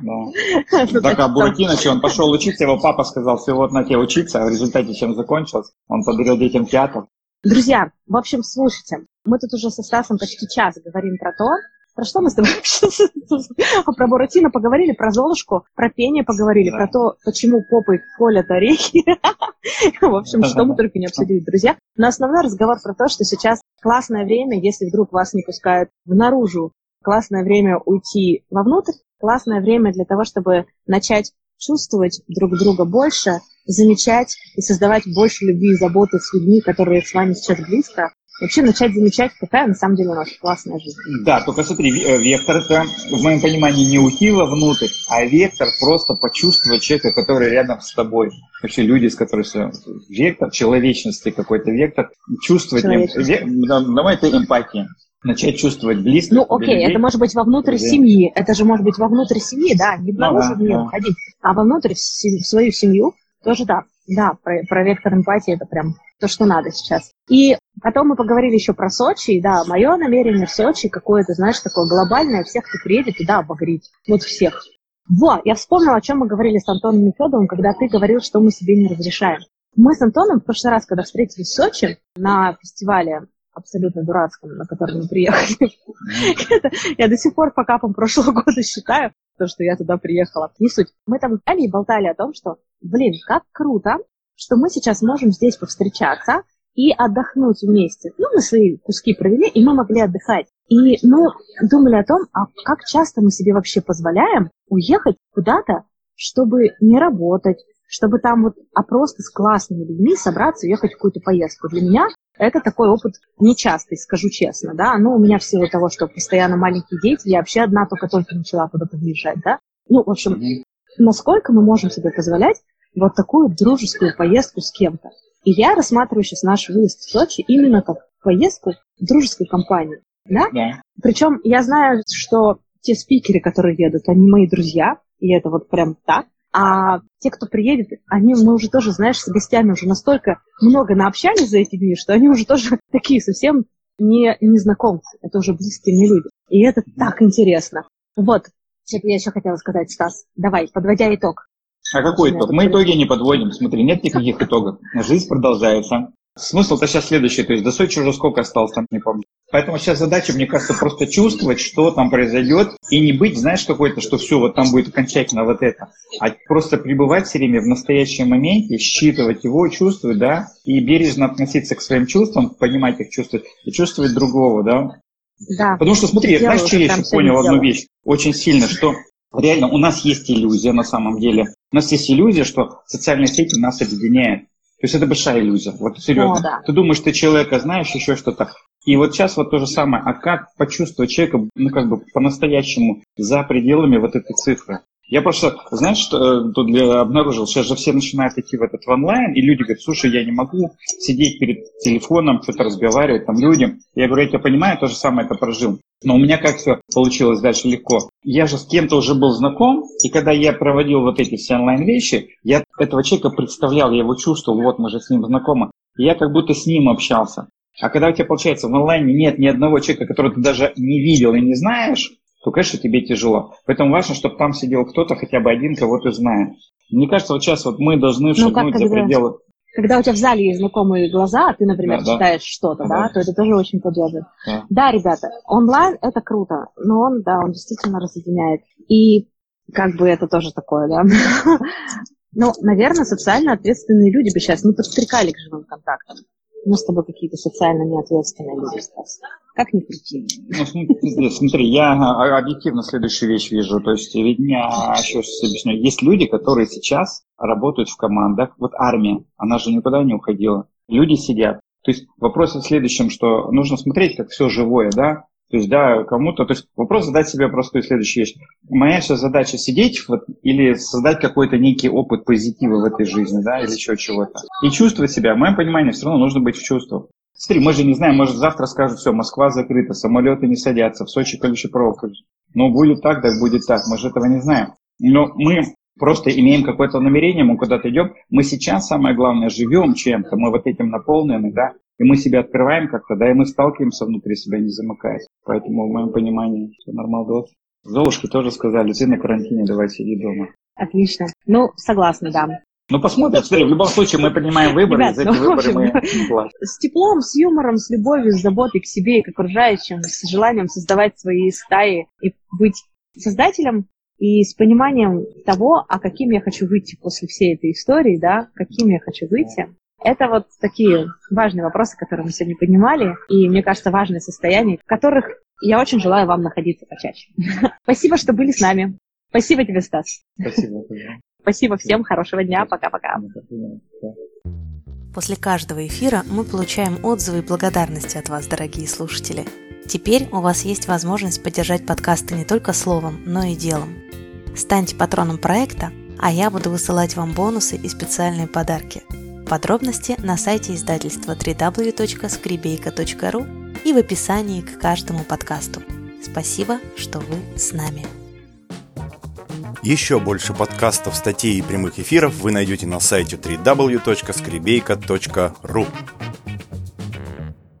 Ну, так, а Буратино, он пошел учиться, его папа сказал, все, вот на тебе учиться, а в результате чем закончилось? Он подарил детям театр. Друзья, в общем, слушайте, мы тут уже со Стасом почти час говорим про то, про что мы с тобой про Буратино поговорили, про Золушку, про пение поговорили, да. про то, почему попы колят орехи. В общем, что мы только не обсудили, друзья. Но основной разговор про то, что сейчас классное время, если вдруг вас не пускают в наружу, классное время уйти вовнутрь, классное время для того, чтобы начать чувствовать друг друга больше, замечать и создавать больше любви и заботы с людьми, которые с вами сейчас близко, вообще начать замечать, какая на самом деле у нас классная жизнь. Да, только смотри, э, вектор это, в моем понимании, не уйти вовнутрь, а вектор просто почувствовать человека, который рядом с тобой. Вообще люди, с которыми все. Вектор человечности какой-то, вектор чувствовать. Эм, давай это эмпатия начать чувствовать близко. Ну, окей, людей. это может быть вовнутрь людей. семьи. Это же может быть вовнутрь семьи, да, не наружу в нее да. ходить, а вовнутрь в свою семью тоже да. Да, про, про вектор эмпатии это прям то, что надо сейчас. И потом мы поговорили еще про Сочи. И да, мое намерение в Сочи какое-то, знаешь, такое глобальное, всех, кто приедет туда, обогреть. Вот всех. Во, я вспомнила, о чем мы говорили с Антоном Нефедовым, когда ты говорил, что мы себе не разрешаем. Мы с Антоном в прошлый раз, когда встретились в Сочи на фестивале абсолютно дурацком, на который мы приехали. Я до сих пор по капам прошлого года считаю, то, что я туда приехала. Не суть. Мы там и болтали о том, что, блин, как круто, что мы сейчас можем здесь повстречаться и отдохнуть вместе. Ну, мы свои куски провели, и мы могли отдыхать. И мы думали о том, а как часто мы себе вообще позволяем уехать куда-то, чтобы не работать, чтобы там вот, а просто с классными людьми собраться и ехать в какую-то поездку. Для меня это такой опыт нечастый, скажу честно, да. Ну, у меня в силу того, что постоянно маленькие дети, я вообще одна только-только начала куда-то выезжать, да. Ну, в общем, насколько мы можем себе позволять вот такую дружескую поездку с кем-то. И я рассматриваю сейчас наш выезд в Сочи именно как поездку в дружеской компании. Да? Yeah. Причем я знаю, что те спикеры, которые едут, они мои друзья, и это вот прям так. А те, кто приедет, они, мы уже тоже, знаешь, с гостями уже настолько много наобщались за эти дни, что они уже тоже такие совсем не незнакомцы. Это уже близкие мне люди. И это так интересно. Вот, что я еще хотела сказать, Стас. Давай, подводя итог. А какой итог? Мы итоги не подводим. Смотри, нет никаких итогов. Жизнь продолжается. Смысл-то сейчас следующий. То есть до Сочи уже сколько осталось, там не помню. Поэтому сейчас задача, мне кажется, просто чувствовать, что там произойдет, и не быть, знаешь, какой-то, что все, вот там будет окончательно вот это, а просто пребывать все время в настоящем моменте, считывать его, чувствовать, да, и бережно относиться к своим чувствам, понимать их, чувствовать, и чувствовать другого, да. Да. Потому что, смотри, знаешь, что я еще понял одну вещь очень сильно, что реально у нас есть иллюзия на самом деле. У нас есть иллюзия, что социальные сети нас объединяют. То есть это большая иллюзия. Вот серьезно. О, да. Ты думаешь, ты человека знаешь, еще что-то. И вот сейчас вот то же самое. А как почувствовать человека, ну как бы по-настоящему за пределами вот этой цифры? Я просто, знаешь, что э, тут обнаружил, сейчас же все начинают идти в этот онлайн, и люди говорят, слушай, я не могу сидеть перед телефоном, что-то разговаривать там людям. Я говорю, я тебя понимаю, то же самое это прожил. Но у меня как все получилось дальше легко. Я же с кем-то уже был знаком, и когда я проводил вот эти все онлайн-вещи, я этого человека представлял, я его чувствовал, вот мы же с ним знакомы. И я как будто с ним общался. А когда у тебя, получается, в онлайне нет ни одного человека, которого ты даже не видел и не знаешь, то, конечно, тебе тяжело. Поэтому важно, чтобы там сидел кто-то, хотя бы один, кого ты знаешь. Мне кажется, вот сейчас вот мы должны ну, шагнуть за пределы... Когда у тебя в зале есть знакомые глаза, а ты, например, да, читаешь да. что-то, да, да, то это тоже очень победа. Да. да, ребята, онлайн это круто, но он, да, он действительно разъединяет. И как бы это тоже такое, да. Ну, наверное, социально ответственные люди бы сейчас, ну, подстрекали к живым контактам. Мы с тобой какие-то социально неответственные люди, Стас. Как ни крути. Ну, смотри, смотри, я объективно следующую вещь вижу. То есть, ведь я еще раз объясню. Есть люди, которые сейчас работают в командах. Вот армия, она же никуда не уходила. Люди сидят. То есть вопрос в следующем, что нужно смотреть, как все живое, да, то есть, да, кому-то, то есть вопрос задать себе простую следующую вещь. Моя сейчас задача сидеть вот, или создать какой-то некий опыт позитива в этой жизни, да, или еще чего-то. И чувствовать себя. В моем понимании все равно нужно быть в чувствах. Смотри, мы же не знаем, может завтра скажут, все, Москва закрыта, самолеты не садятся, в Сочи колючая проволока. Ну, будет так, так будет так, мы же этого не знаем. Но мы просто имеем какое-то намерение, мы куда-то идем. Мы сейчас, самое главное, живем чем-то, мы вот этим наполнены, да, и мы себя открываем как-то, да, и мы сталкиваемся внутри себя, не замыкаясь. Поэтому, в моем понимании, все нормально. Золушки тоже сказали, ты на карантине, давай сиди дома. Отлично. Ну, согласна, да. Ну, посмотрим. Смотри, в любом случае мы принимаем выборы, Ребят, за эти ну, выборы мы С теплом, с юмором, с любовью, с заботой к себе и к окружающим, с желанием создавать свои стаи и быть создателем и с пониманием того, а каким я хочу выйти после всей этой истории, да, каким я хочу выйти. Это вот такие важные вопросы, которые мы сегодня поднимали, и, мне кажется, важные состояния, в которых я очень желаю вам находиться почаще. Спасибо, что были с нами. Спасибо тебе, Стас. Спасибо. Спасибо всем, хорошего дня, пока-пока. После каждого эфира мы получаем отзывы и благодарности от вас, дорогие слушатели. Теперь у вас есть возможность поддержать подкасты не только словом, но и делом. Станьте патроном проекта, а я буду высылать вам бонусы и специальные подарки. Подробности на сайте издательства www.skribейка.ru и в описании к каждому подкасту. Спасибо, что вы с нами. Еще больше подкастов, статей и прямых эфиров вы найдете на сайте www.skribейка.ru